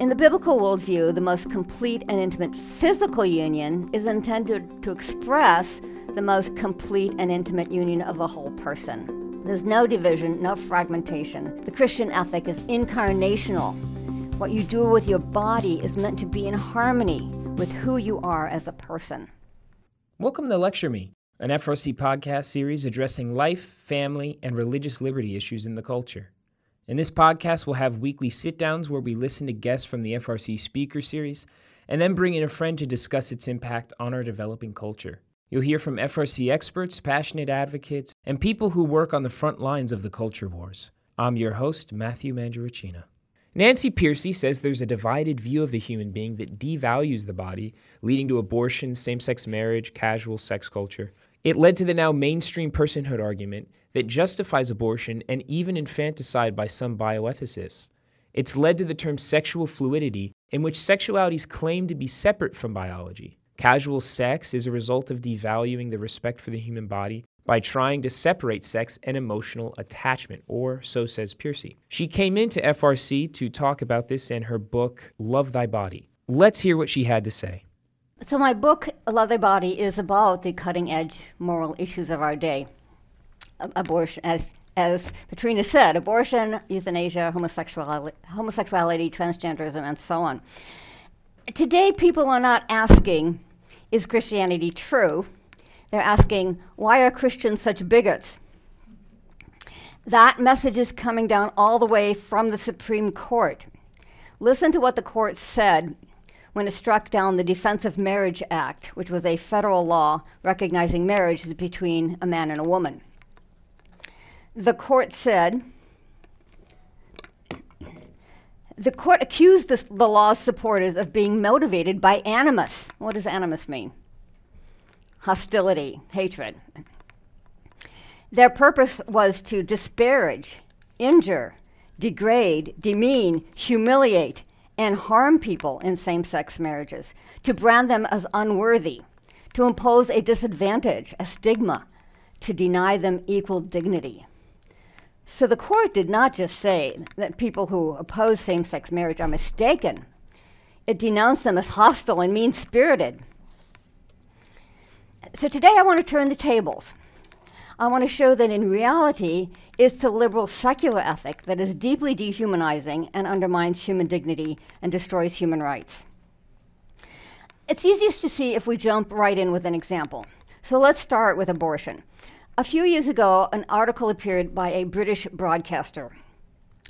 In the biblical worldview, the most complete and intimate physical union is intended to express the most complete and intimate union of a whole person. There's no division, no fragmentation. The Christian ethic is incarnational. What you do with your body is meant to be in harmony with who you are as a person. Welcome to Lecture Me, an FRC podcast series addressing life, family, and religious liberty issues in the culture. In this podcast, we'll have weekly sit downs where we listen to guests from the FRC Speaker Series and then bring in a friend to discuss its impact on our developing culture. You'll hear from FRC experts, passionate advocates, and people who work on the front lines of the culture wars. I'm your host, Matthew Mandaricina. Nancy Pearcey says there's a divided view of the human being that devalues the body, leading to abortion, same sex marriage, casual sex culture. It led to the now mainstream personhood argument that justifies abortion and even infanticide by some bioethicists. It's led to the term sexual fluidity, in which sexuality is claimed to be separate from biology. Casual sex is a result of devaluing the respect for the human body by trying to separate sex and emotional attachment, or so says Pearcey. She came into FRC to talk about this in her book, Love Thy Body. Let's hear what she had to say. So, my book, Thy Body, is about the cutting edge moral issues of our day. abortion, as, as Petrina said, abortion, euthanasia, homosexuality, homosexuality, transgenderism, and so on. Today, people are not asking, is Christianity true? They're asking, why are Christians such bigots? That message is coming down all the way from the Supreme Court. Listen to what the court said when it struck down the Defense of Marriage Act, which was a federal law recognizing marriage between a man and a woman. The court said, the court accused the law's supporters of being motivated by animus. What does animus mean? Hostility, hatred. Their purpose was to disparage, injure, degrade, demean, humiliate, and harm people in same sex marriages, to brand them as unworthy, to impose a disadvantage, a stigma, to deny them equal dignity. So the court did not just say that people who oppose same sex marriage are mistaken, it denounced them as hostile and mean spirited. So today I want to turn the tables. I want to show that in reality, it's the liberal secular ethic that is deeply dehumanizing and undermines human dignity and destroys human rights. It's easiest to see if we jump right in with an example. So let's start with abortion. A few years ago, an article appeared by a British broadcaster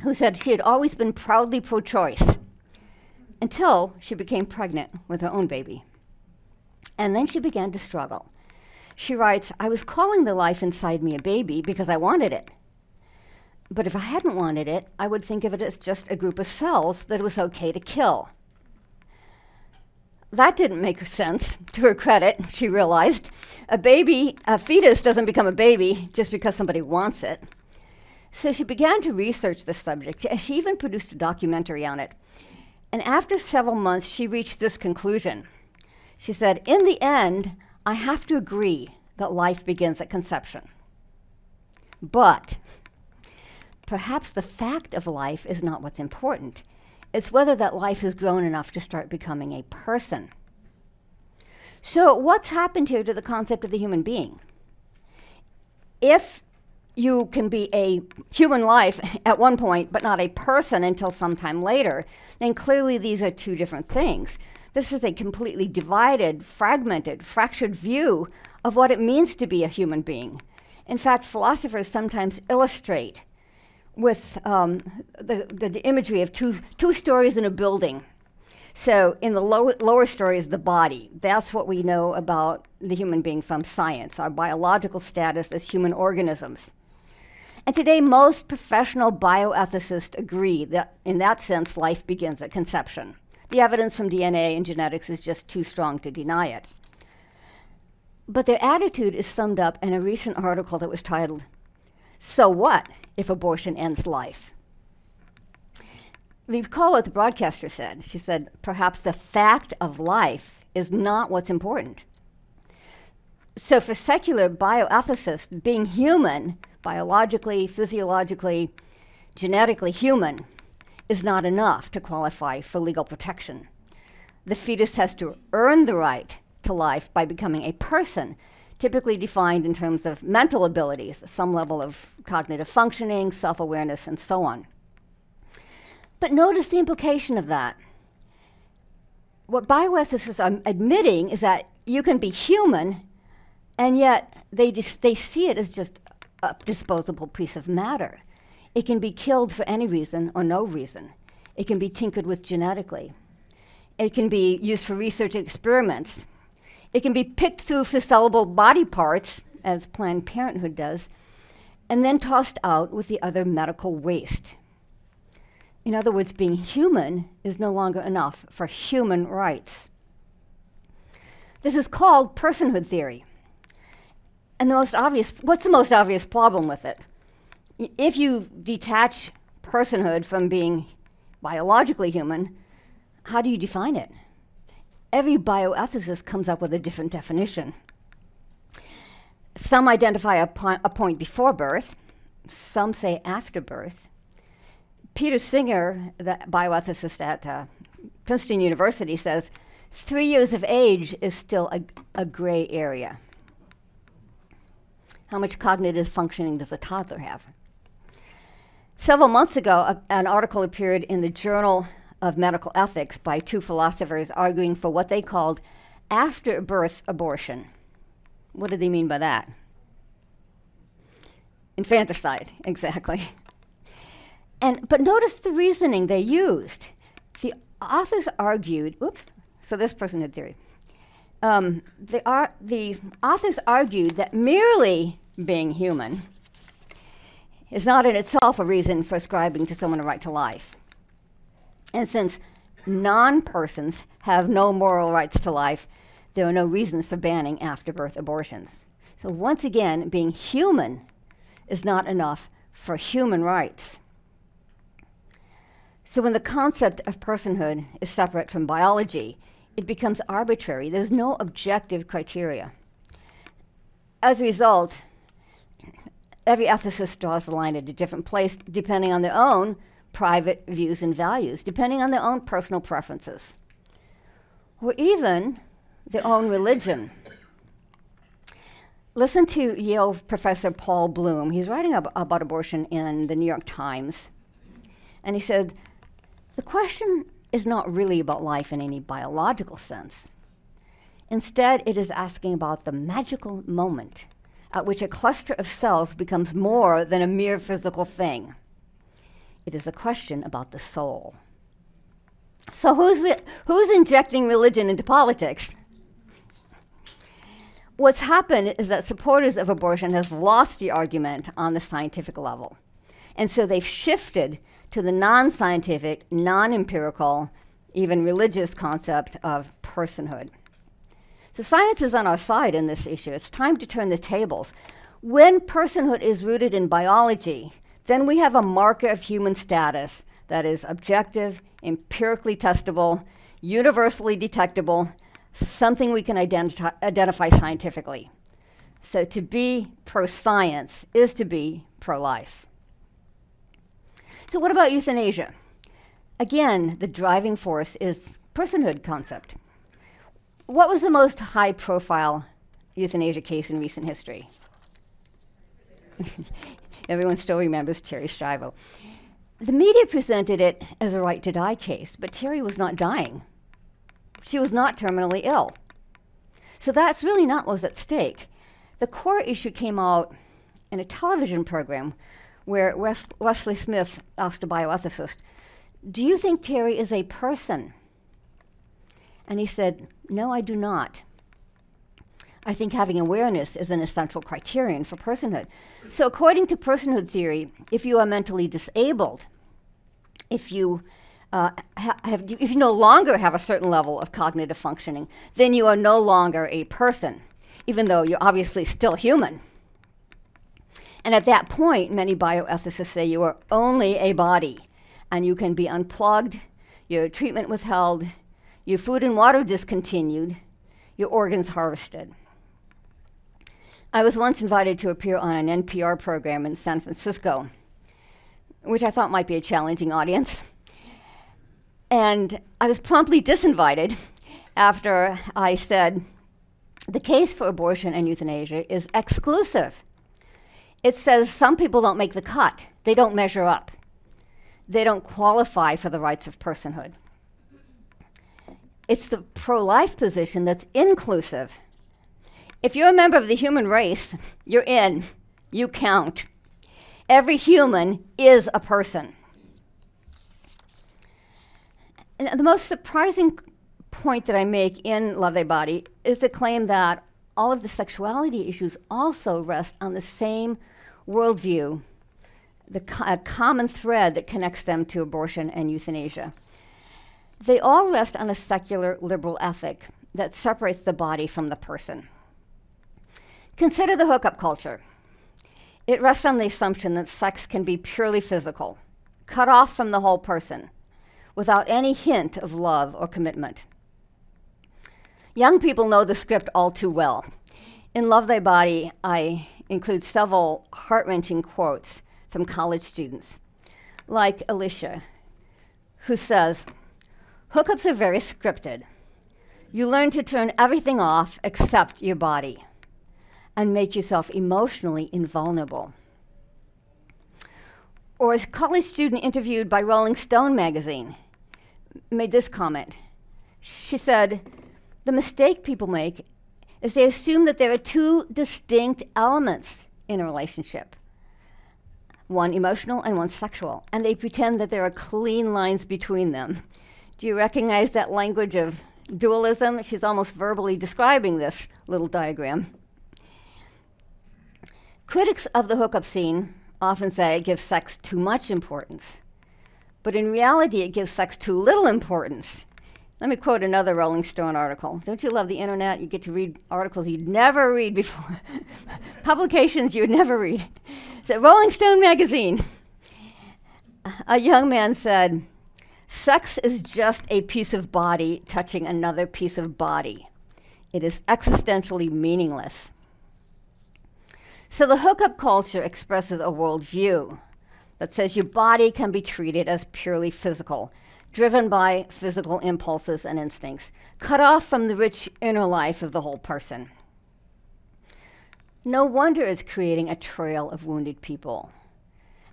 who said she had always been proudly pro choice until she became pregnant with her own baby. And then she began to struggle. She writes, I was calling the life inside me a baby because I wanted it. But if I hadn't wanted it, I would think of it as just a group of cells that it was okay to kill. That didn't make sense. To her credit, she realized a baby, a fetus doesn't become a baby just because somebody wants it. So she began to research the subject. and She even produced a documentary on it. And after several months, she reached this conclusion. She said, In the end, I have to agree that life begins at conception. But perhaps the fact of life is not what's important. It's whether that life has grown enough to start becoming a person. So, what's happened here to the concept of the human being? If you can be a human life at one point, but not a person until sometime later, then clearly these are two different things. This is a completely divided, fragmented, fractured view of what it means to be a human being. In fact, philosophers sometimes illustrate with um, the, the, imagery of two, two stories in a building. So, in the low, lower story is the body. That's what we know about the human being from science, our biological status as human organisms. And today, most professional bioethicists agree that, in that sense, life begins at conception. The evidence from DNA and genetics is just too strong to deny it. But their attitude is summed up in a recent article that was titled, So What If Abortion Ends Life? Recall what the broadcaster said. She said, Perhaps the fact of life is not what's important. So, for secular bioethicists, being human, biologically, physiologically, genetically human, is not enough to qualify for legal protection. The fetus has to earn the right to life by becoming a person, typically defined in terms of mental abilities, some level of cognitive functioning, self awareness, and so on. But notice the implication of that. What bioethicists are admitting is that you can be human, and yet they, dis- they see it as just a disposable piece of matter. It can be killed for any reason or no reason. It can be tinkered with genetically. It can be used for research experiments. It can be picked through for sellable body parts, as Planned Parenthood does, and then tossed out with the other medical waste. In other words, being human is no longer enough for human rights. This is called personhood theory. And the most obvious, what's the most obvious problem with it? if you detach personhood from being biologically human, how do you define it? Every bioethicist comes up with a different definition. Some identify a, po- a point before birth, some say after birth. Peter Singer, the bioethicist at uh, Princeton University, says three years of age is still a, a gray area. How much cognitive functioning does a toddler have? Several months ago, a, an article appeared in the Journal of Medical Ethics by two philosophers arguing for what they called after birth abortion. What did they mean by that? Infanticide, exactly. And but notice the reasoning they used. The authors argued, oops, so this person had theory. Um, the, ar- the authors argued that merely being human is not in itself a reason for ascribing to someone a right to life. And since non persons have no moral rights to life, there are no reasons for banning afterbirth abortions. So, once again, being human is not enough for human rights. So, when the concept of personhood is separate from biology, it becomes arbitrary. There's no objective criteria. As a result, every ethicist draws the line at a different place depending on their own private views and values, depending on their own personal preferences, or even their own religion. Listen to Yale professor Paul Bloom. He's writing ab- about abortion in the New York Times. And he said, The question is not really about life in any biological sense. Instead, it is asking about the magical moment at which a cluster of cells becomes more than a mere physical thing. It is a question about the soul. So, who's, re- who's injecting religion into politics? What's happened is that supporters of abortion have lost the argument on the scientific level. And so they've shifted to the non scientific, non empirical, even religious concept of personhood. So science is on our side in this issue. It's time to turn the tables. When personhood is rooted in biology, then we have a marker of human status that is objective, empirically testable, universally detectable, something we can identi- identify scientifically. So to be pro science is to be pro life. So, what about euthanasia? Again, the driving force is personhood concept. What was the most high profile euthanasia case in recent history? Everyone still remembers Terri Schiavo. The media presented it as a right to die case, but Terri was not dying. She was not terminally ill. So that's really not what was at stake. The core issue came out in a television program where Wes- Wesley Smith asked a bioethicist, Do you think Terri is a person? And he said, No, I do not. I think having awareness is an essential criterion for personhood. So, according to personhood theory, if you are mentally disabled, if you uh, ha- have, if you no longer have a certain level of cognitive functioning, then you are no longer a person, even though you're obviously still human. And at that point, many bioethicists say you are only a body, and you can be unplugged, your treatment withheld, your food and water discontinued, your organs harvested. I was once invited to appear on an NPR program in San Francisco, which I thought might be a challenging audience. And I was promptly disinvited after I said the case for abortion and euthanasia is exclusive. It says some people don't make the cut, they don't measure up, they don't qualify for the rights of personhood. It's the pro life position that's inclusive. If you're a member of the human race, you're in, you count. Every human is a person. And the most surprising point that I make in Love Thy Body is the claim that all of the sexuality issues also rest on the same worldview, the co- common thread that connects them to abortion and euthanasia. They all rest on a secular liberal ethic that separates the body from the person. Consider the hookup culture. It rests on the assumption that sex can be purely physical, cut off from the whole person, without any hint of love or commitment. Young people know the script all too well. In Love Thy Body, I include several heart wrenching quotes from college students, like Alicia, who says, Hookups are very scripted. You learn to turn everything off except your body and make yourself emotionally invulnerable. Or a college student interviewed by Rolling Stone magazine made this comment. She said, the mistake people make is they assume that there are two distinct elements in a relationship one emotional and one sexual, and they pretend that there are clean lines between them. Do you recognize that language of dualism? She's almost verbally describing this little diagram. Critics of the hookup scene often say it gives sex too much importance, but in reality, it gives sex too little importance. Let me quote another Rolling Stone article. Don't you love the internet? You get to read articles you'd never read before, publications you would never read. So, Rolling Stone magazine. A young man said, Sex is just a piece of body touching another piece of body. It is existentially meaningless. So, the hookup culture expresses a worldview that says your body can be treated as purely physical driven by physical impulses and instincts, cut off from the rich inner life of the whole person. No wonder it's creating a trail of wounded people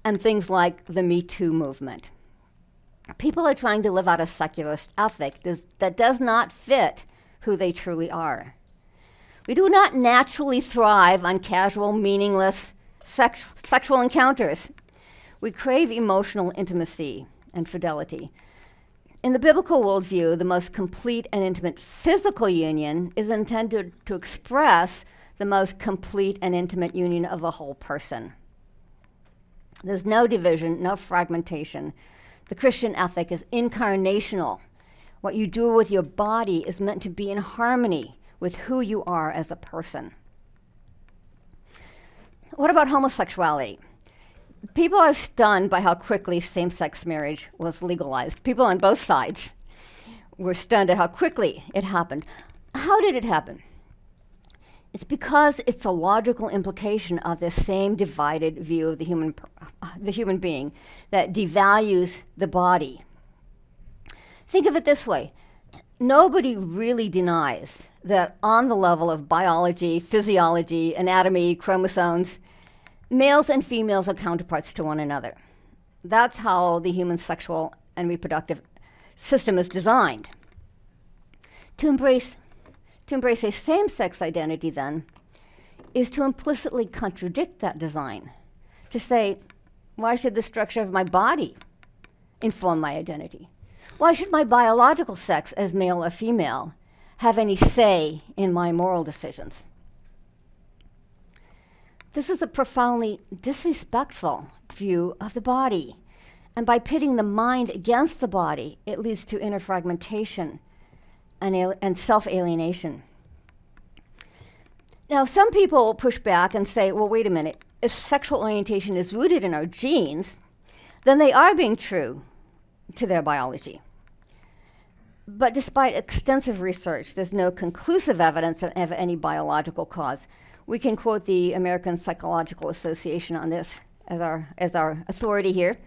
and things like the Me Too movement. People are trying to live out a secularist ethic does, that does not fit who they truly are. We do not naturally thrive on casual, meaningless sex- sexual encounters. We crave emotional intimacy and fidelity. In the biblical worldview, the most complete and intimate physical union is intended to express the most complete and intimate union of a whole person. There's no division, no fragmentation. The Christian ethic is incarnational. What you do with your body is meant to be in harmony with who you are as a person. What about homosexuality? people are stunned by how quickly same sex marriage was legalized. People on both sides were stunned at how quickly it happened. How did it happen? It's because it's a logical implication of this same divided view of the human, uh, the human being that devalues the body. Think of it this way nobody really denies that, on the level of biology, physiology, anatomy, chromosomes, Males and females are counterparts to one another. That's how the human sexual and reproductive system is designed. To embrace, to embrace a same sex identity, then, is to implicitly contradict that design. To say, why should the structure of my body inform my identity? Why should my biological sex, as male or female, have any say in my moral decisions? This is a profoundly disrespectful view of the body. And by pitting the mind against the body, it leads to inner fragmentation and, al- and self alienation. Now, some people push back and say, well, wait a minute, if sexual orientation is rooted in our genes, then they are being true to their biology. But despite extensive research, there's no conclusive evidence of, of any biological cause. We can quote the American Psychological Association on this as our, as our authority here.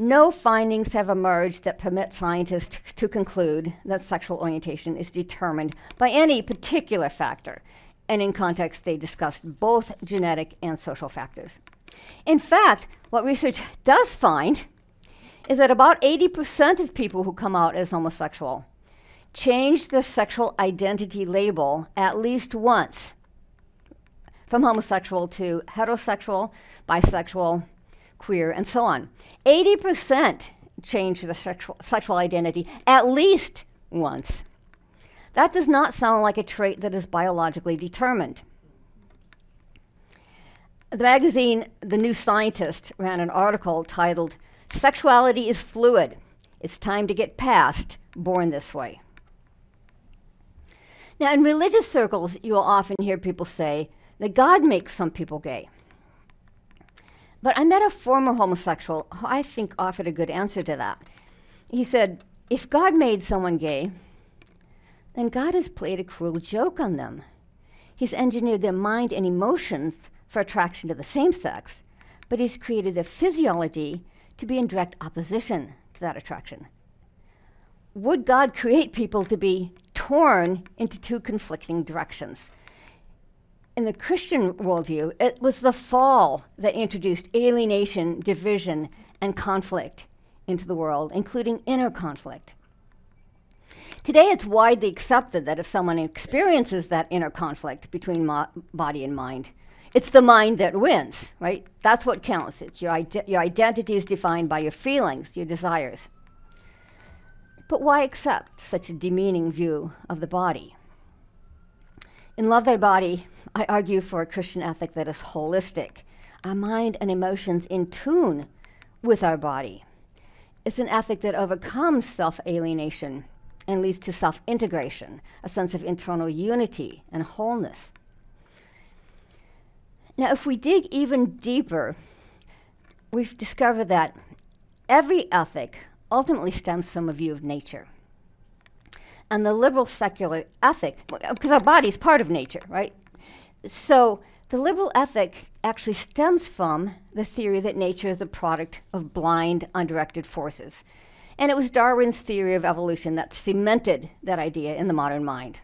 no findings have emerged that permit scientists to conclude that sexual orientation is determined by any particular factor. And in context, they discussed both genetic and social factors. In fact, what research does find is that about 80% of people who come out as homosexual change the sexual identity label at least once from homosexual to heterosexual, bisexual, queer, and so on. 80% change the sexual, sexual identity at least once. That does not sound like a trait that is biologically determined. The magazine The New Scientist ran an article titled, Sexuality is Fluid. It's Time to Get Past Born This Way. Now, in religious circles, you'll often hear people say that God makes some people gay. But I met a former homosexual who I think offered a good answer to that. He said, If God made someone gay, then God has played a cruel joke on them. He's engineered their mind and emotions for attraction to the same sex, but he's created their physiology to be in direct opposition to that attraction. Would God create people to be torn into two conflicting directions? in the Christian worldview, it was the fall that introduced alienation, division, and conflict into the world, including inner conflict. Today, it's widely accepted that if someone experiences that inner conflict between mo- body and mind, it's the mind that wins, right? That's what counts. It's your, ide- your identity is defined by your feelings, your desires. But why accept such a demeaning view of the body? In Love Thy Body, I argue for a Christian ethic that is holistic, our mind and emotions in tune with our body. It's an ethic that overcomes self alienation and leads to self integration, a sense of internal unity and wholeness. Now, if we dig even deeper, we've discovered that every ethic ultimately stems from a view of nature. And the liberal secular ethic, because our body is part of nature, right? So the liberal ethic actually stems from the theory that nature is a product of blind, undirected forces. And it was Darwin's theory of evolution that cemented that idea in the modern mind.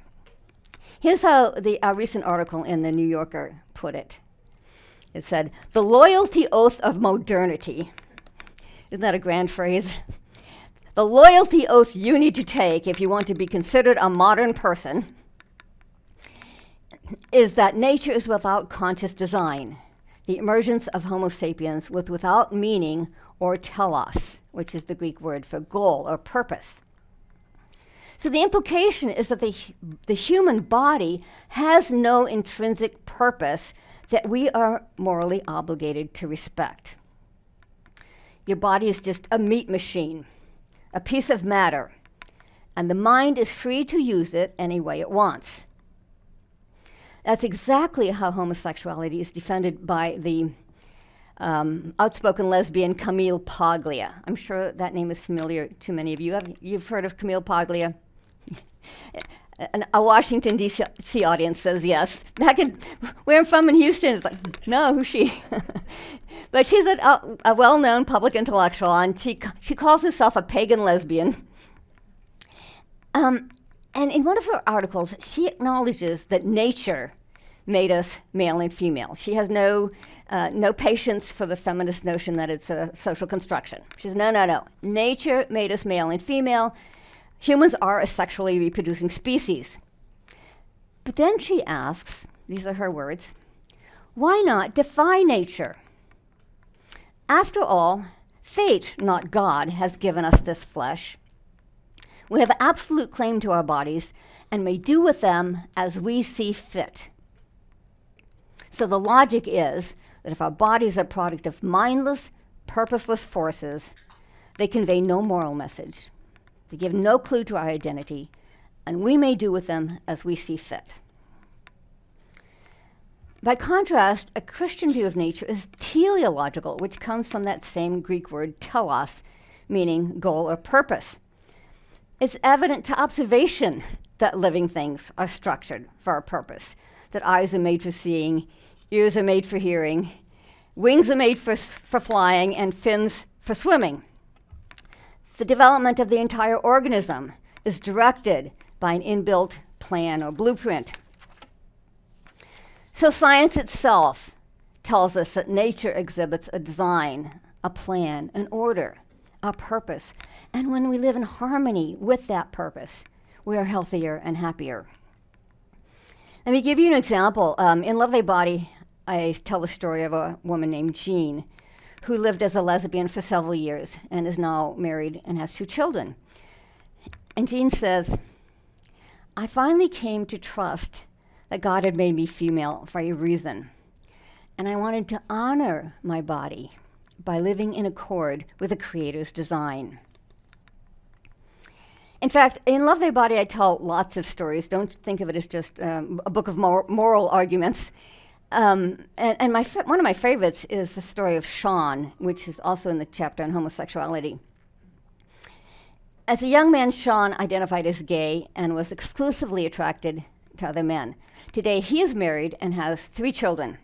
Here's how the uh, recent article in the New Yorker put it it said, The loyalty oath of modernity. Isn't that a grand phrase? The loyalty oath you need to take if you want to be considered a modern person is that nature is without conscious design, the emergence of Homo sapiens with without meaning or telos, which is the Greek word for goal or purpose. So the implication is that the, the human body has no intrinsic purpose that we are morally obligated to respect. Your body is just a meat machine, a piece of matter, and the mind is free to use it any way it wants. That's exactly how homosexuality is defended by the um, outspoken lesbian Camille Paglia. I'm sure that name is familiar to many of you. Have, you've heard of Camille Paglia? and a Washington, D.C. audience says yes. Back in where I'm from in Houston, it's like, no, who's she? but she's a, a well known public intellectual, and she, she calls herself a pagan lesbian. Um, and in one of her articles, she acknowledges that nature made us male and female. She has no, uh, no patience for the feminist notion that it's a social construction. She says, no, no, no. Nature made us male and female. Humans are a sexually reproducing species. But then she asks, these are her words, why not defy nature? After all, fate, not God, has given us this flesh. We have absolute claim to our bodies and may do with them as we see fit. So the logic is that if our bodies are a product of mindless, purposeless forces, they convey no moral message. They give no clue to our identity, and we may do with them as we see fit. By contrast, a Christian view of nature is teleological, which comes from that same Greek word telos, meaning goal or purpose. It's evident to observation that living things are structured for a purpose, that eyes are made for seeing, ears are made for hearing, wings are made for, for flying, and fins for swimming. The development of the entire organism is directed by an inbuilt plan or blueprint. So, science itself tells us that nature exhibits a design, a plan, an order, a purpose. And when we live in harmony with that purpose, we are healthier and happier. Let me give you an example. Um, in Love Thy Body, I tell the story of a woman named Jean who lived as a lesbian for several years and is now married and has two children. And Jean says, I finally came to trust that God had made me female for a reason. And I wanted to honor my body by living in accord with the Creator's design. In fact, in Love Thy Body, I tell lots of stories. Don't think of it as just um, a book of mor- moral arguments. Um, and, and my fa- one of my favorites is the story of Sean, which is also in the chapter on homosexuality. As a young man, Sean identified as gay and was exclusively attracted to other men. Today, he is married and has three children.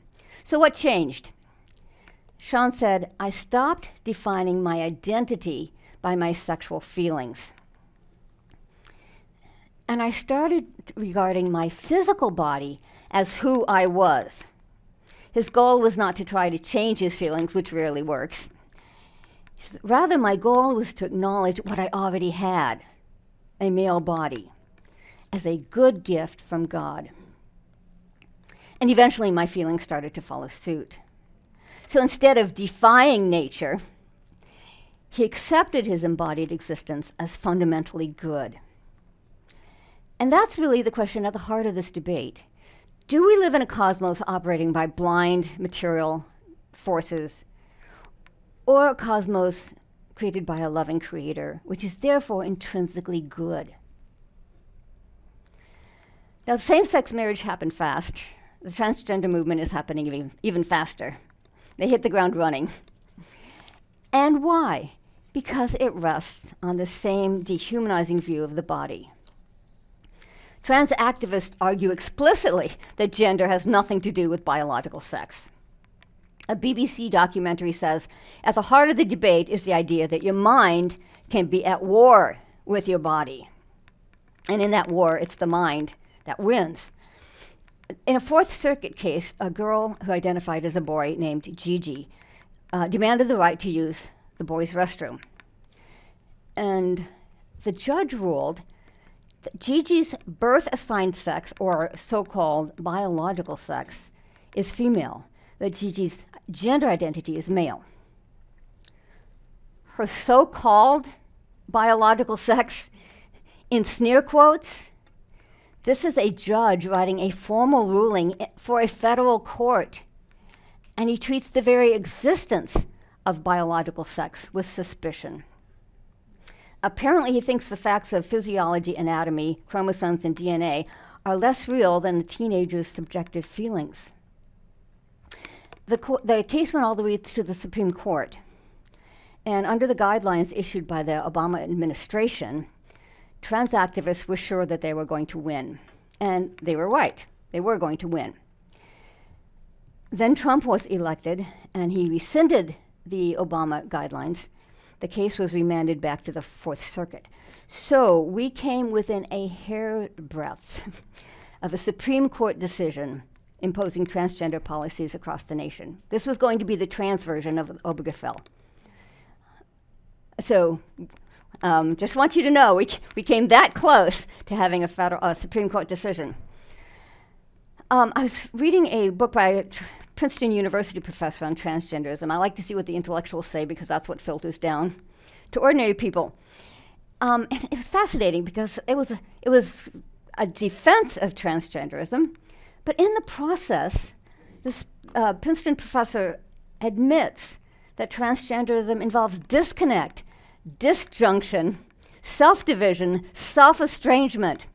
So, what changed? Sean said, I stopped defining my identity by my sexual feelings. And I started regarding my physical body as who I was. His goal was not to try to change his feelings, which rarely works. Rather, my goal was to acknowledge what I already had a male body as a good gift from God. And eventually, my feelings started to follow suit. So instead of defying nature, he accepted his embodied existence as fundamentally good. And that's really the question at the heart of this debate. Do we live in a cosmos operating by blind material forces, or a cosmos created by a loving creator, which is therefore intrinsically good? Now, same sex marriage happened fast. The transgender movement is happening even, even faster. They hit the ground running. And why? Because it rests on the same dehumanizing view of the body. Trans activists argue explicitly that gender has nothing to do with biological sex. A BBC documentary says at the heart of the debate is the idea that your mind can be at war with your body. And in that war, it's the mind that wins. In a Fourth Circuit case, a girl who identified as a boy named G.G. uh, demanded the right to use the boys' restroom. And the judge ruled G.G.'s birth assigned sex, or so called biological sex, is female, but G.G.'s gender identity is male. Her so called biological sex, in sneer quotes, this is a judge writing a formal ruling for a federal court, and he treats the very existence of biological sex with suspicion. Apparently, he thinks the facts of physiology, anatomy, chromosomes, and DNA are less real than the teenager's subjective feelings. The, co- the case went all the way to the Supreme Court. And under the guidelines issued by the Obama administration, trans activists were sure that they were going to win. And they were right, they were going to win. Then Trump was elected, and he rescinded the Obama guidelines. The case was remanded back to the Fourth Circuit. So we came within a hairbreadth of a Supreme Court decision imposing transgender policies across the nation. This was going to be the trans version of Obergefell. So um, just want you to know we, c- we came that close to having a federal, uh, Supreme Court decision. Um, I was reading a book by a tr- Princeton University professor on transgenderism. I like to see what the intellectuals say because that's what filters down to ordinary people. Um, and it was fascinating because it was a, it was a defense of transgenderism, but in the process, this uh, Princeton professor admits that transgenderism involves disconnect disjunction, self division, self estrangement.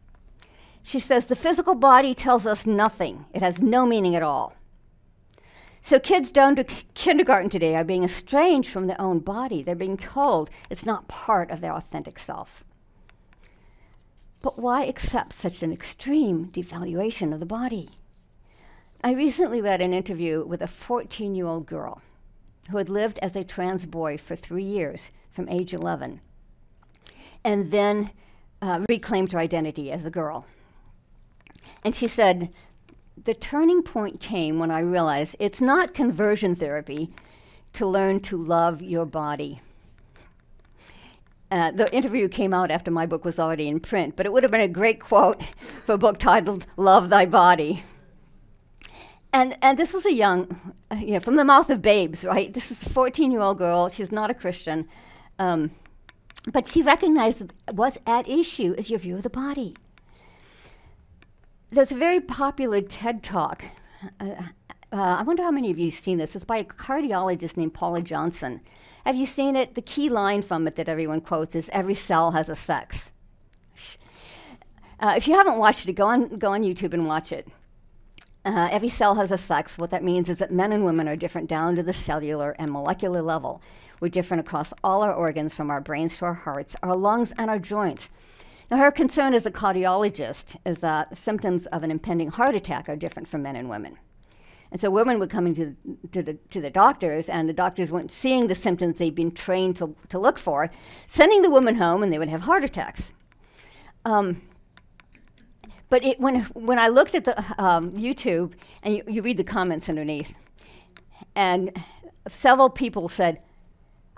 She says the physical body tells us nothing, it has no meaning at all. So, kids down to k- kindergarten today are being estranged from their own body. They're being told it's not part of their authentic self. But why accept such an extreme devaluation of the body? I recently read an interview with a 14 year old girl who had lived as a trans boy for three years from age 11. and then uh, reclaimed her identity as a girl. And she said, The turning point came when I realized it's not conversion therapy to learn to love your body. Uh, the interview came out after my book was already in print, but it would have been a great quote for a book titled Love Thy Body. And, and this was a young, uh, you know, from the mouth of babes, right? This is a 14 year old girl. She's not a Christian. Um, but she recognized that what's at issue is your view of the body. There's a very popular TED talk. Uh, uh, I wonder how many of you have seen this. It's by a cardiologist named Paula Johnson. Have you seen it? The key line from it that everyone quotes is every cell has a sex. Uh, if you haven't watched it, go on, go on YouTube and watch it. Uh, every cell has a sex. What that means is that men and women are different down to the cellular and molecular level. We're different across all our organs, from our brains to our hearts, our lungs, and our joints. Now, her concern as a cardiologist is that symptoms of an impending heart attack are different for men and women. And so women would come into to the, to the doctors, and the doctors weren't seeing the symptoms they'd been trained to, to look for, sending the woman home, and they would have heart attacks. Um, but it, when, when I looked at the um, YouTube, and you, you read the comments underneath, and several people said,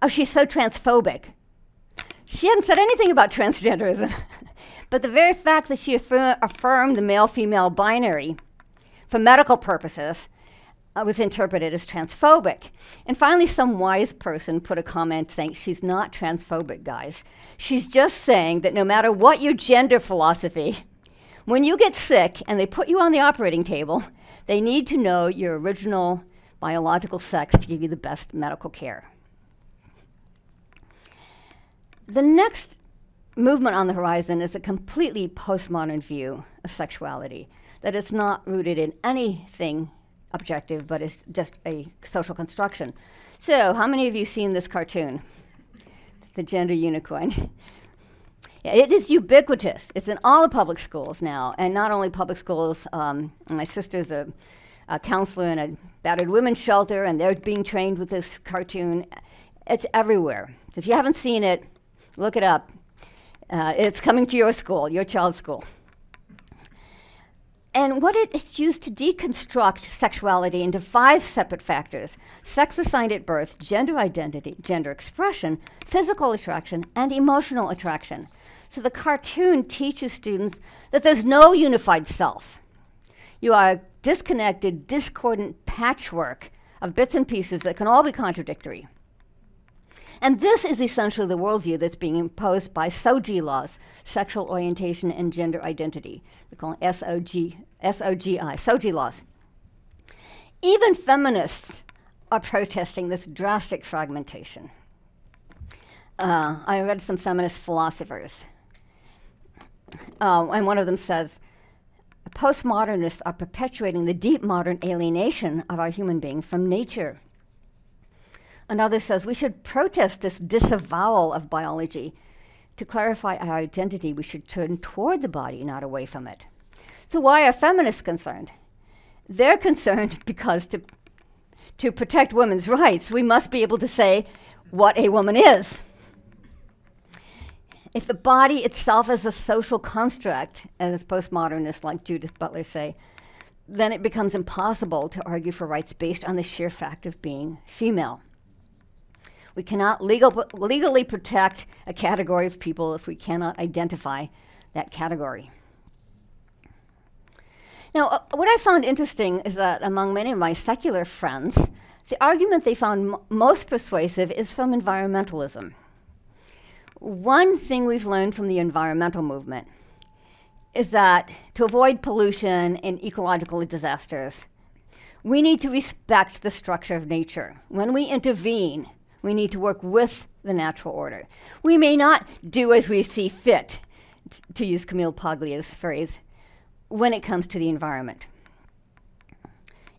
Oh, she's so transphobic. She hadn't said anything about transgenderism. but the very fact that she affir- affirmed the male female binary for medical purposes uh, was interpreted as transphobic. And finally, some wise person put a comment saying, She's not transphobic, guys. She's just saying that no matter what your gender philosophy, when you get sick and they put you on the operating table, they need to know your original biological sex to give you the best medical care. The next movement on the horizon is a completely postmodern view of sexuality, that it's not rooted in anything objective, but is just a social construction. So, how many of you seen this cartoon? The gender unicorn. it is ubiquitous. It's in all the public schools now, and not only public schools. Um, my sister's a, a counselor in a battered women's shelter, and they're being trained with this cartoon. It's everywhere. So if you haven't seen it, look it up. Uh, it's coming to your school, your child's school. And what it, it's used to deconstruct sexuality into five separate factors sex assigned at birth, gender identity, gender expression, physical attraction, and emotional attraction. So the cartoon teaches students that there's no unified self. You are a disconnected, discordant patchwork of bits and pieces that can all be contradictory. And this is essentially the worldview that's being imposed by SOGI laws, sexual orientation and gender identity. They call it SOG, SOGI, SOGI laws. Even feminists are protesting this drastic fragmentation. Uh, I read some feminist philosophers, uh, and one of them says, postmodernists are perpetuating the deep modern alienation of our human being from nature. Another says we should protest this disavowal of biology. To clarify our identity, we should turn toward the body, not away from it. So, why are feminists concerned? They're concerned because to, to protect women's rights, we must be able to say what a woman is. If the body itself is a social construct, as postmodernists like Judith Butler say, then it becomes impossible to argue for rights based on the sheer fact of being female. We cannot legal, legally protect a category of people if we cannot identify that category. Now, uh, what I found interesting is that among many of my secular friends, the argument they found m- most persuasive is from environmentalism. One thing we've learned from the environmental movement is that to avoid pollution and ecological disasters, we need to respect the structure of nature. When we intervene, we need to work with the natural order. We may not do as we see fit, t- to use Camille Paglia's phrase, when it comes to the environment.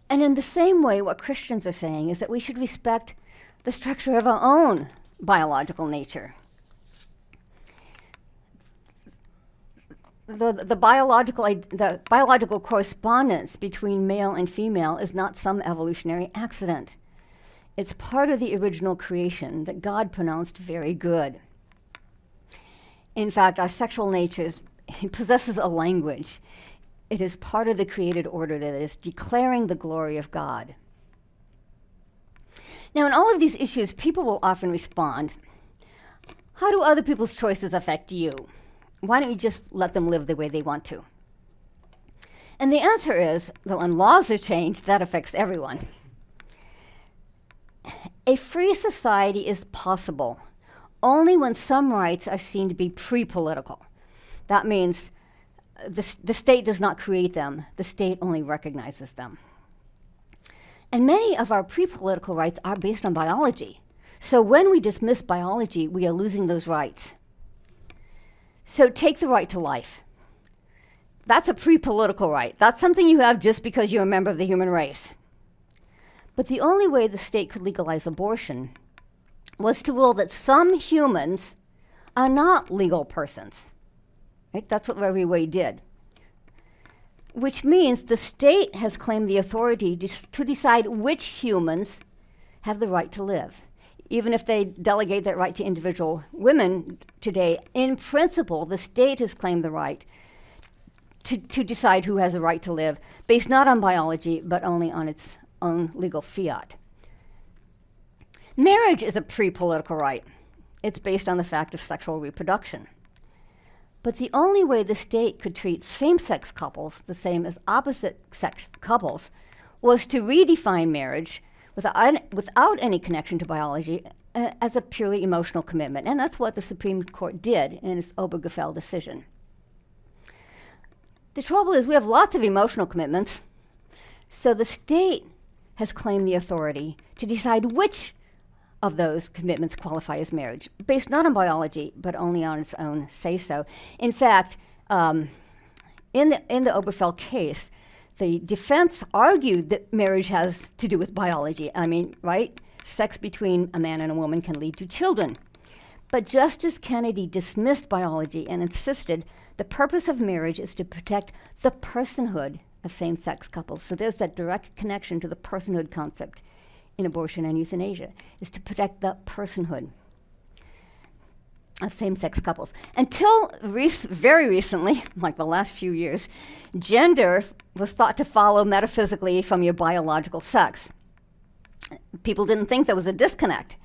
And in the same way, what Christians are saying is that we should respect the structure of our own biological nature. The, the, biological, the biological correspondence between male and female is not some evolutionary accident. It's part of the original creation that God pronounced very good. In fact, our sexual nature possesses a language. It is part of the created order that is declaring the glory of God. Now, in all of these issues, people will often respond How do other people's choices affect you? Why don't you just let them live the way they want to? And the answer is that when laws are changed, that affects everyone. A free society is possible only when some rights are seen to be pre political. That means uh, the, the state does not create them, the state only recognizes them. And many of our pre political rights are based on biology. So when we dismiss biology, we are losing those rights. So take the right to life. That's a pre political right. That's something you have just because you're a member of the human race. But the only way the state could legalize abortion was to rule that some humans are not legal persons. Right? That's what Roe v. Wade did. Which means the state has claimed the authority to decide which humans have the right to live. Even if they delegate that right to individual women today, in principle, the state has claimed the right to, to decide who has a right to live, based not on biology, but only on its own legal fiat. Marriage is a pre political right, it's based on the fact of sexual reproduction. But the only way the state could treat same sex couples the same as opposite sex couples was to redefine marriage without, without any connection to biology uh, as a purely emotional commitment. And that's what the Supreme Court did in its Obergefell decision. The trouble is, we have lots of emotional commitments, so the state has claimed the authority to decide which of those commitments qualify as marriage, based not on biology, but only on its own say so. In fact, um, in, the, in the Obergefell case, the defense argued that marriage has to do with biology. I mean, right? Sex between a man and a woman can lead to children. But Justice Kennedy dismissed biology and insisted the purpose of marriage is to protect the personhood of same sex couples. So there's that direct connection to the personhood concept in abortion and euthanasia is to protect the personhood of same-sex couples. Until rec- very recently, like the last few years, gender was thought to follow metaphysically from your biological sex. People didn't think there was a disconnect.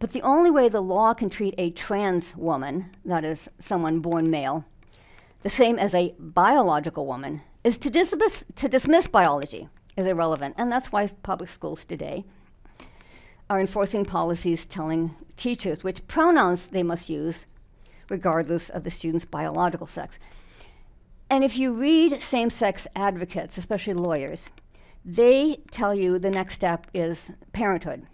But the only way the law can treat a trans woman, that is, someone born male, the same as a biological woman, is to dismiss, to dismiss biology as irrelevant. And that's why public schools today are enforcing policies telling teachers which pronouns they must use, regardless of the student's biological sex. And if you read same sex advocates, especially lawyers, they tell you the next step is parenthood.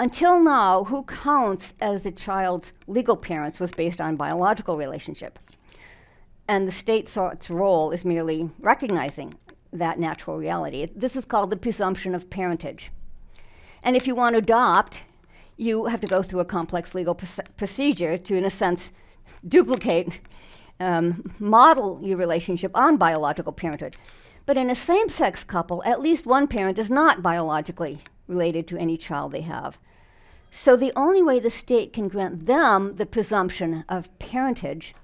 Until now, who counts as the child's legal parents was based on biological relationship. And the state saw its role as merely recognizing that natural reality. This is called the presumption of parentage. And if you want to adopt, you have to go through a complex legal pr- procedure to, in a sense, duplicate, um, model your relationship on biological parenthood. But in a same sex couple, at least one parent is not biologically related to any child they have. So the only way the state can grant them the presumption of parentage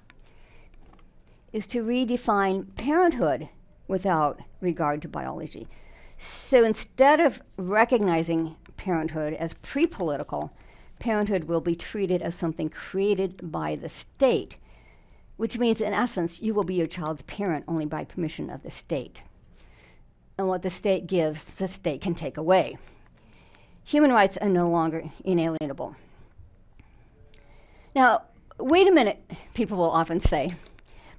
is to redefine parenthood without regard to biology. So instead of recognizing parenthood as pre political, parenthood will be treated as something created by the state, which means, in essence, you will be your child's parent only by permission of the state. And what the state gives, the state can take away. Human rights are no longer inalienable. Now, wait a minute, people will often say.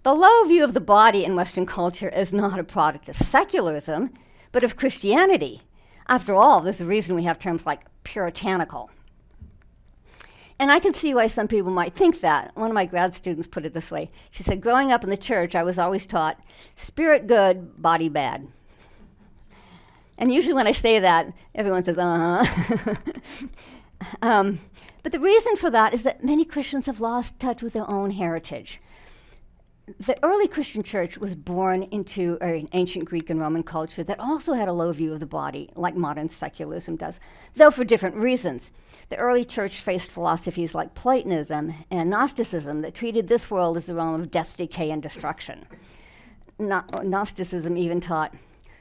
The low view of the body in Western culture is not a product of secularism but of Christianity. After all, there's a reason we have terms like puritanical. And I can see why some people might think that. One of my grad students put it this way She said, Growing up in the church, I was always taught spirit good, body bad. And usually when I say that, everyone says, uh huh. um, but the reason for that is that many Christians have lost touch with their own heritage. The early Christian church was born into an ancient Greek and Roman culture that also had a low view of the body, like modern secularism does, though for different reasons. The early church faced philosophies like Platonism and Gnosticism that treated this world as a realm of death, decay, and destruction. Gnosticism even taught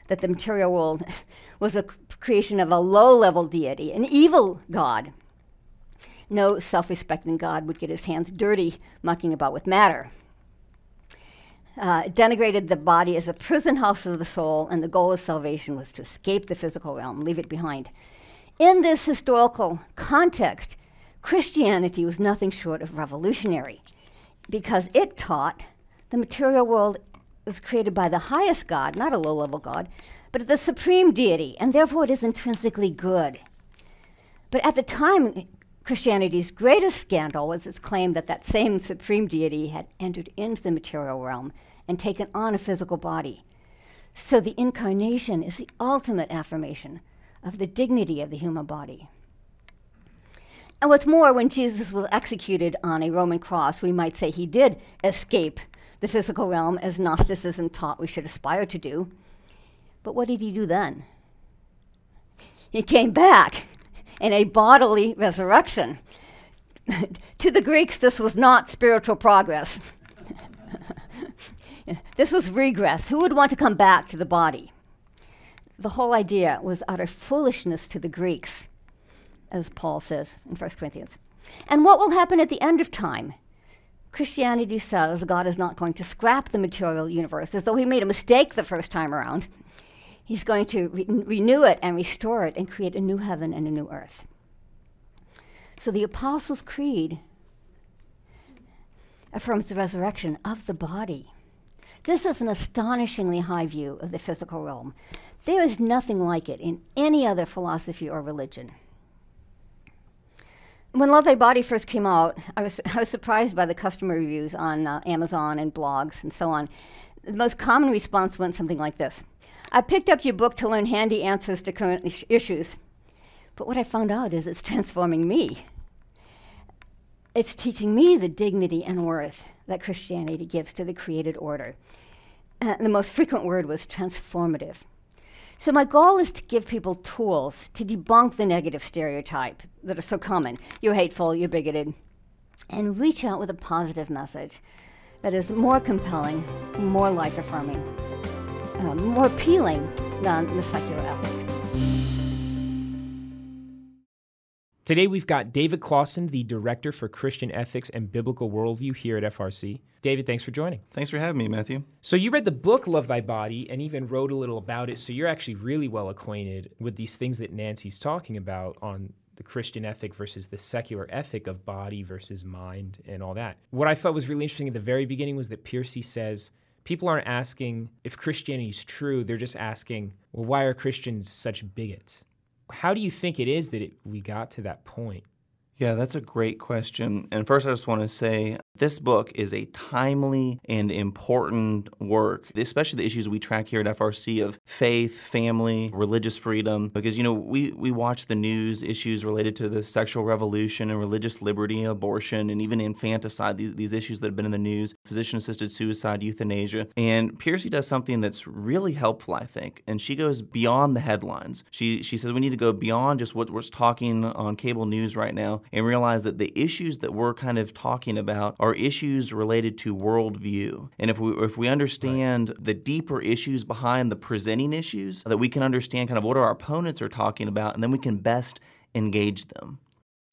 that the material world was a creation of a low level deity, an evil God. No self respecting God would get his hands dirty mucking about with matter uh, denigrated the body as a prison house of the soul, and the goal of salvation was to escape the physical realm, leave it behind. In this historical context, Christianity was nothing short of revolutionary because it taught the material world was created by the highest God, not a low level God, but the supreme deity, and therefore it is intrinsically good. But at the time, Christianity's greatest scandal was its claim that that same supreme deity had entered into the material realm and taken on a physical body. So the incarnation is the ultimate affirmation of the dignity of the human body. And what's more, when Jesus was executed on a Roman cross, we might say he did escape the physical realm as Gnosticism taught we should aspire to do. But what did he do then? He came back in a bodily resurrection. to the Greeks, this was not spiritual progress. this was regress. Who would want to come back to the body? The whole idea was utter foolishness to the Greeks, as Paul says in 1 Corinthians. And what will happen at the end of time? Christianity says God is not going to scrap the material universe as though he made a mistake the first time around. He's going to re- renew it and restore it and create a new heaven and a new earth. So the Apostles' Creed affirms the resurrection of the body. This is an astonishingly high view of the physical realm. There is nothing like it in any other philosophy or religion. When Love Thy Body first came out, I was, I was surprised by the customer reviews on uh, Amazon and blogs and so on. The most common response went something like this I picked up your book to learn handy answers to current ish- issues. But what I found out is it's transforming me. It's teaching me the dignity and worth that Christianity gives to the created order. Uh, the most frequent word was transformative. So, my goal is to give people tools to debunk the negative stereotype that is so common. You're hateful, you're bigoted, and reach out with a positive message that is more compelling, more life affirming, uh, more appealing than the secular ethic. Today we've got David Closson, the Director for Christian Ethics and Biblical Worldview here at FRC. David, thanks for joining. Thanks for having me, Matthew. So you read the book Love Thy Body and even wrote a little about it, so you're actually really well acquainted with these things that Nancy's talking about on the Christian ethic versus the secular ethic of body versus mind and all that. What I thought was really interesting at the very beginning was that Pearcey says people aren't asking if Christianity is true, they're just asking, well, why are Christians such bigots? How do you think it is that it, we got to that point? Yeah, that's a great question. And first, I just want to say this book is a timely and important work, especially the issues we track here at FRC of faith, family, religious freedom. Because, you know, we, we watch the news issues related to the sexual revolution and religious liberty, abortion, and even infanticide, these, these issues that have been in the news, physician assisted suicide, euthanasia. And Pearcey does something that's really helpful, I think. And she goes beyond the headlines. She, she says we need to go beyond just what we're talking on cable news right now and realize that the issues that we're kind of talking about are issues related to worldview. And if we if we understand right. the deeper issues behind the presenting issues, that we can understand kind of what our opponents are talking about, and then we can best engage them.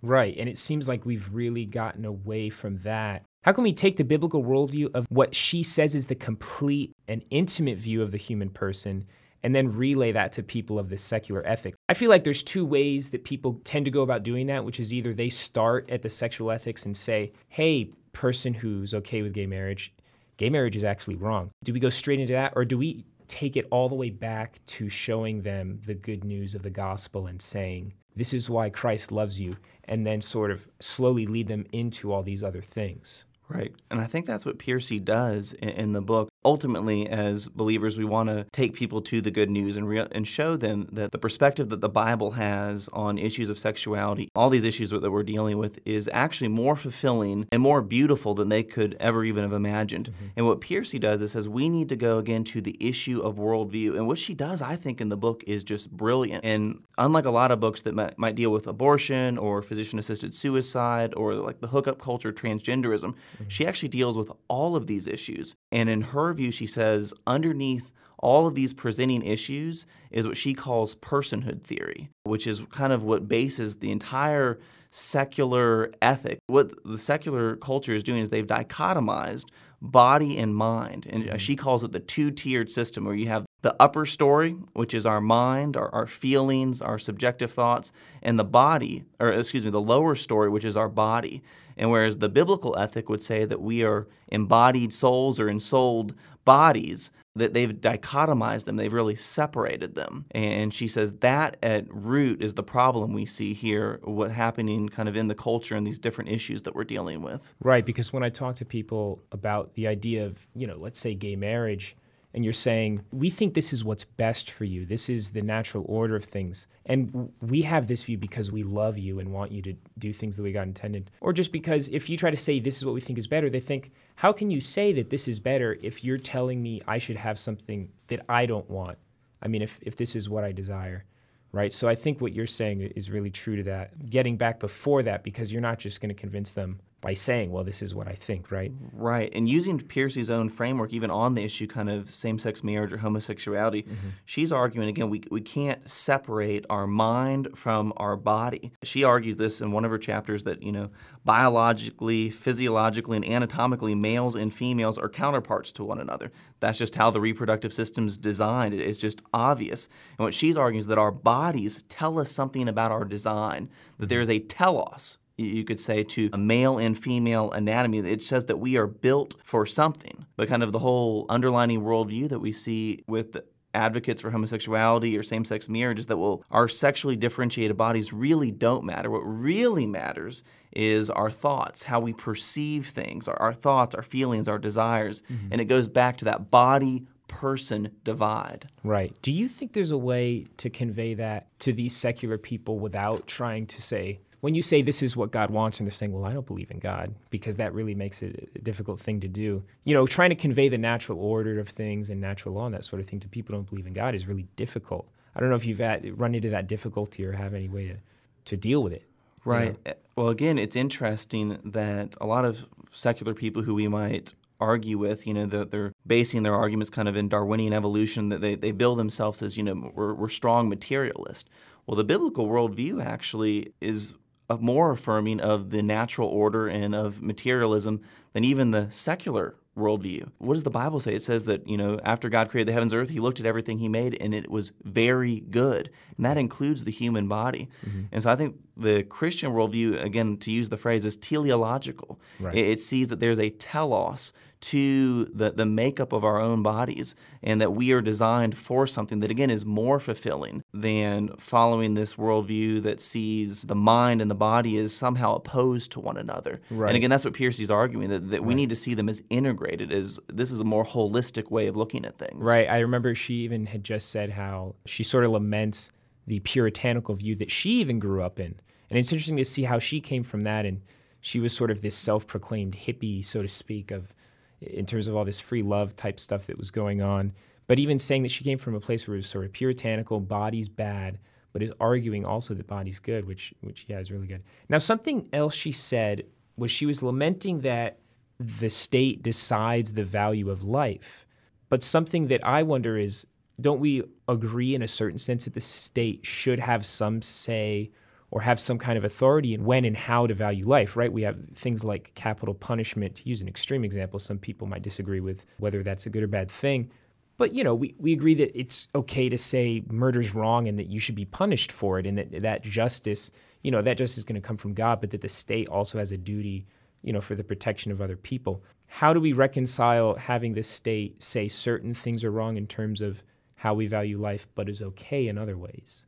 Right. And it seems like we've really gotten away from that. How can we take the biblical worldview of what she says is the complete and intimate view of the human person and then relay that to people of the secular ethic. I feel like there's two ways that people tend to go about doing that, which is either they start at the sexual ethics and say, hey, person who's okay with gay marriage, gay marriage is actually wrong. Do we go straight into that or do we take it all the way back to showing them the good news of the gospel and saying, this is why Christ loves you, and then sort of slowly lead them into all these other things? Right. And I think that's what Pearcey does in, the book. Ultimately, as believers, we want to take people to the good news and, re- and show them that the perspective that the Bible has on issues of sexuality, all these issues that we're dealing with, is actually more fulfilling and more beautiful than they could ever even have imagined. Mm-hmm. And what Pearcey does is says we need to go again to the issue of worldview. And what she does, I think, in the book is just brilliant. And unlike a lot of books that might, might deal with abortion or physician assisted suicide or like the hookup culture, transgenderism, mm-hmm. she actually deals with all of these issues. And in her view, she says underneath all of these presenting issues is what she calls personhood theory, which is kind of what bases the entire secular ethic. What the secular culture is doing is they've dichotomized body and mind. And mm-hmm. she calls it the two tiered system where you have the upper story, which is our mind, our, our feelings, our subjective thoughts, and the body, or excuse me, the lower story, which is our body. And whereas the biblical ethic would say that we are embodied souls or ensouled bodies, that they've dichotomized them, they've really separated them. And she says that at root is the problem we see here, what happening kind of in the culture and these different issues that we're dealing with. Right, because when I talk to people about the idea of, you know, let's say gay marriage, and you're saying, we think this is what's best for you. This is the natural order of things. And we have this view because we love you and want you to do things the way God intended. Or just because if you try to say this is what we think is better, they think, how can you say that this is better if you're telling me I should have something that I don't want? I mean, if, if this is what I desire right? So I think what you're saying is really true to that. Getting back before that, because you're not just going to convince them by saying, well, this is what I think, right? Right. And using Pearcey's own framework, even on the issue kind of same sex marriage or homosexuality, mm-hmm. she's arguing again, we, we can't separate our mind from our body. She argues this in one of her chapters that, you know, biologically, physiologically, and anatomically, males and females are counterparts to one another. That's just how the reproductive system's designed. It's just obvious. And what she's arguing is that our bodies tell us something about our design, that there is a telos, you could say, to a male and female anatomy. It says that we are built for something. But kind of the whole underlining worldview that we see with advocates for homosexuality or same sex marriage is that, well, our sexually differentiated bodies really don't matter. What really matters is our thoughts, how we perceive things, our, our thoughts, our feelings, our desires. Mm-hmm. And it goes back to that body person divide. Right. Do you think there's a way to convey that to these secular people without trying to say, when you say this is what God wants, and they're saying, well, I don't believe in God, because that really makes it a difficult thing to do. You know, trying to convey the natural order of things and natural law and that sort of thing to people who don't believe in God is really difficult. I don't know if you've run into that difficulty or have any way to, to deal with it. Right. You know? Eh, well, again, it's interesting that a lot of secular people who we might argue with, you know, that they're basing their arguments kind of in Darwinian evolution, that they, they bill themselves as, you know, we're, we're strong materialists. Well, the biblical worldview actually is more affirming of the natural order and of materialism than even the secular worldview. What does the Bible say? It says that, you know, after God created the heavens and earth, he looked at everything he made and it was very good. And that includes the human body. Mm-hmm. And so I think the Christian worldview, again, to use the phrase, is teleological. Right. It, it sees that there's a telos to the, the makeup of our own bodies and that we are designed for something that, again, is more fulfilling than following this worldview that sees the mind and the body as somehow opposed to one another. Right. And again, that's what Pearcey's arguing that, that right. we need to see them as integrated, as this is a more holistic way of looking at things. Right. I remember she even had just said how she sort of laments the puritanical view that she even grew up in. And it's interesting to see how she came from that and she was sort of this self-proclaimed hippie, so to speak, of in terms of all this free love type stuff that was going on. But even saying that she came from a place where it was sort of puritanical, body's bad, but is arguing also that body's good, which which yeah is really good. Now something else she said was she was lamenting that the state decides the value of life. But something that I wonder is don't we agree in a certain sense that the state should have some say or have some kind of authority in when and how to value life, right? We have things like capital punishment, to use an extreme example. Some people might disagree with whether that's a good or bad thing. But, you know, we, we agree that it's okay to say murder's wrong and that you should be punished for it and that that justice, you know, that justice is going to come from God, but that the state also has a duty, you know, for the protection of other people. How do we reconcile having the state say certain things are wrong in terms of how we value life, but is okay in other ways?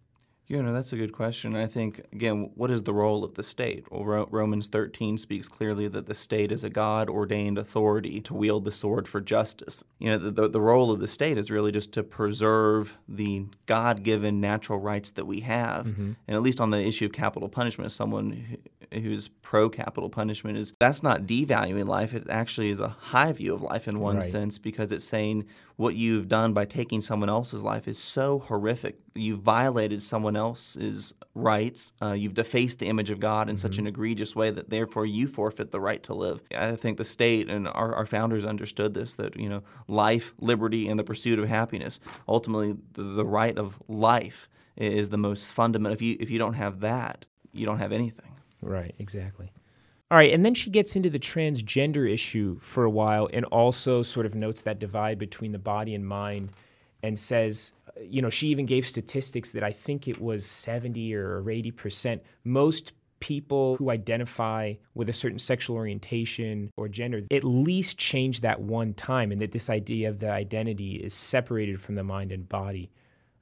You know, that's a good question. I think, again, what is the role of the state? Well, Ro- Romans 13 speaks clearly that the state is a God ordained authority to wield the sword for justice. You know, the, the, the role of the state is really just to preserve the God given natural rights that we have. Mm-hmm. And at least on the issue of capital punishment, someone who's pro capital punishment, is that's not devaluing life. It actually is a high view of life in one right. sense because it's saying what you've done by taking someone else's life is so horrific. You've violated someone else's rights. Uh, you've defaced the image of God in mm-hmm. such an egregious way that therefore you forfeit the right to live. I think the state and our, our, founders understood this that you know life, liberty, and the pursuit of happiness. Ultimately, the, the right of life is the most fundamental. If you if you don't have that, you don't have anything. Right. Exactly. All right, and then she gets into the transgender issue for a while and also sort of notes that divide between the body and mind and says, you know, she even gave statistics that I think it was 70 or 80%. Most people who identify with a certain sexual orientation or gender at least change that one time, and that this idea of the identity is separated from the mind and body.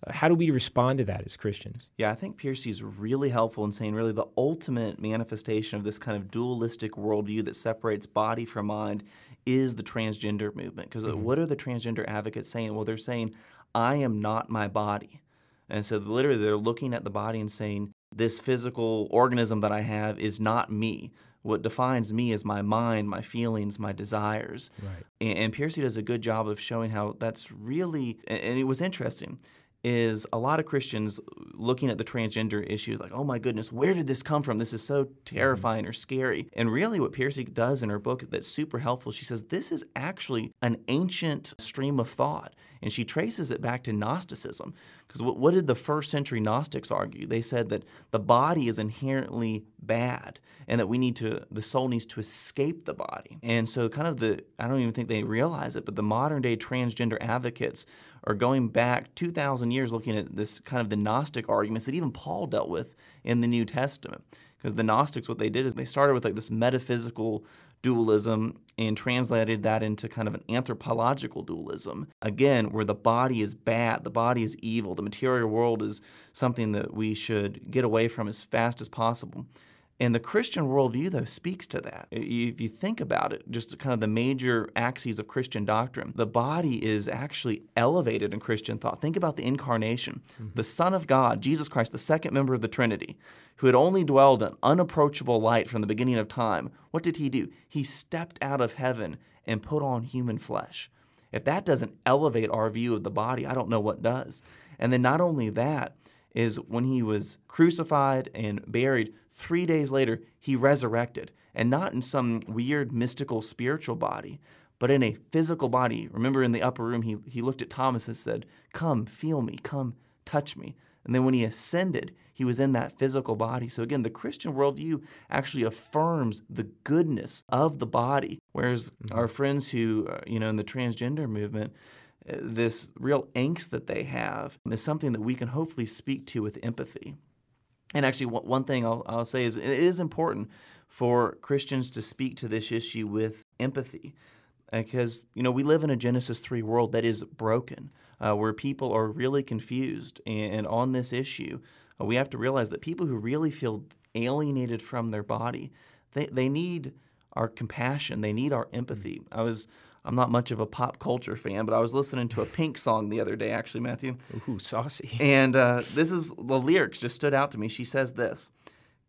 How do we respond to that as Christians? Yeah, I think Pearcey is really helpful in saying really the ultimate manifestation of this kind of dualistic worldview that separates body from mind is the transgender movement. Because mm-hmm. what are the transgender advocates saying? Well, they're saying, I am not my body. And so literally they're looking at the body and saying, this physical organism that I have is not me. What defines me is my mind, my feelings, my desires. Right. And, and Pearcey does a good job of showing how that's really, and it was interesting is a lot of Christians looking at the transgender issue like, oh my goodness, where did this come from? This is so mm-hmm. terrifying or scary. And really, what Pearcey does in her book that's super helpful, she says this is actually an ancient stream of thought. And she traces it back to Gnosticism. Because what, what did the first century Gnostics argue? They said that the body is inherently bad and that we need to, the soul needs to escape the body. And so, kind of the, I don't even think they realize it, but the modern day transgender advocates are going back 2,000 years looking at this kind of the Gnostic arguments that even Paul dealt with in the New Testament. Because the Gnostics, what they did is they started with like this metaphysical dualism and translated that into kind of an anthropological dualism. Again, where the body is bad, the body is evil, the material world is something that we should get away from as fast as possible. And the Christian worldview, though, speaks to that. If you think about it, just kind of the major axes of Christian doctrine, the body is actually elevated in Christian thought. Think about the incarnation. Mm-hmm. The Son of God, Jesus Christ, the second member of the Trinity, who had only dwelled in unapproachable light from the beginning of time, what did he do? He stepped out of heaven and put on human flesh. If that doesn't elevate our view of the body, I don't know what does. And then not only that, is when he was crucified and buried, three days later, he resurrected. And not in some weird, mystical, spiritual body, but in a physical body. Remember in the upper room, he, he looked at Thomas and said, Come, feel me, come, touch me. And then when he ascended, he was in that physical body. So again, the Christian worldview actually affirms the goodness of the body, whereas mm-hmm. our friends who, uh, you know, in the transgender movement, uh, this real angst that they have is something that we can hopefully speak to with empathy. And actually, one thing I'll, I'll say is it is important for Christians to speak to this issue with empathy because you know we live in a Genesis 3 world that is broken, uh, where people are really confused. And on this issue, uh, we have to realize that people who really feel alienated from their body, they, they need our compassion, they need our empathy. I was I'm not much of a pop culture fan, but I was listening to a Pink song the other day, actually, Matthew. Ooh, saucy. And uh, this is the lyrics just stood out to me. She says this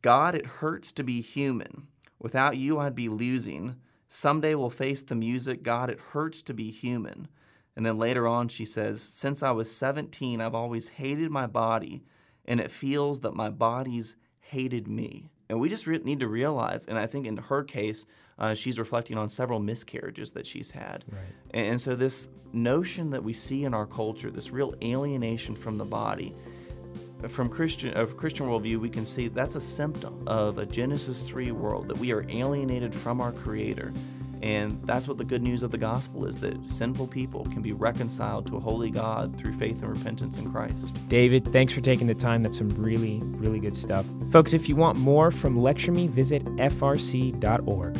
God, it hurts to be human. Without you, I'd be losing. Someday we'll face the music. God, it hurts to be human. And then later on, she says, Since I was 17, I've always hated my body, and it feels that my body's hated me. And we just re- need to realize, and I think in her case, uh, she's reflecting on several miscarriages that she's had. Right. And, and so, this notion that we see in our culture, this real alienation from the body, from Christian of Christian worldview, we can see that's a symptom of a Genesis 3 world, that we are alienated from our Creator. And that's what the good news of the gospel is that sinful people can be reconciled to a holy God through faith and repentance in Christ. David, thanks for taking the time. That's some really, really good stuff. Folks, if you want more from Lecture Me, visit frc.org.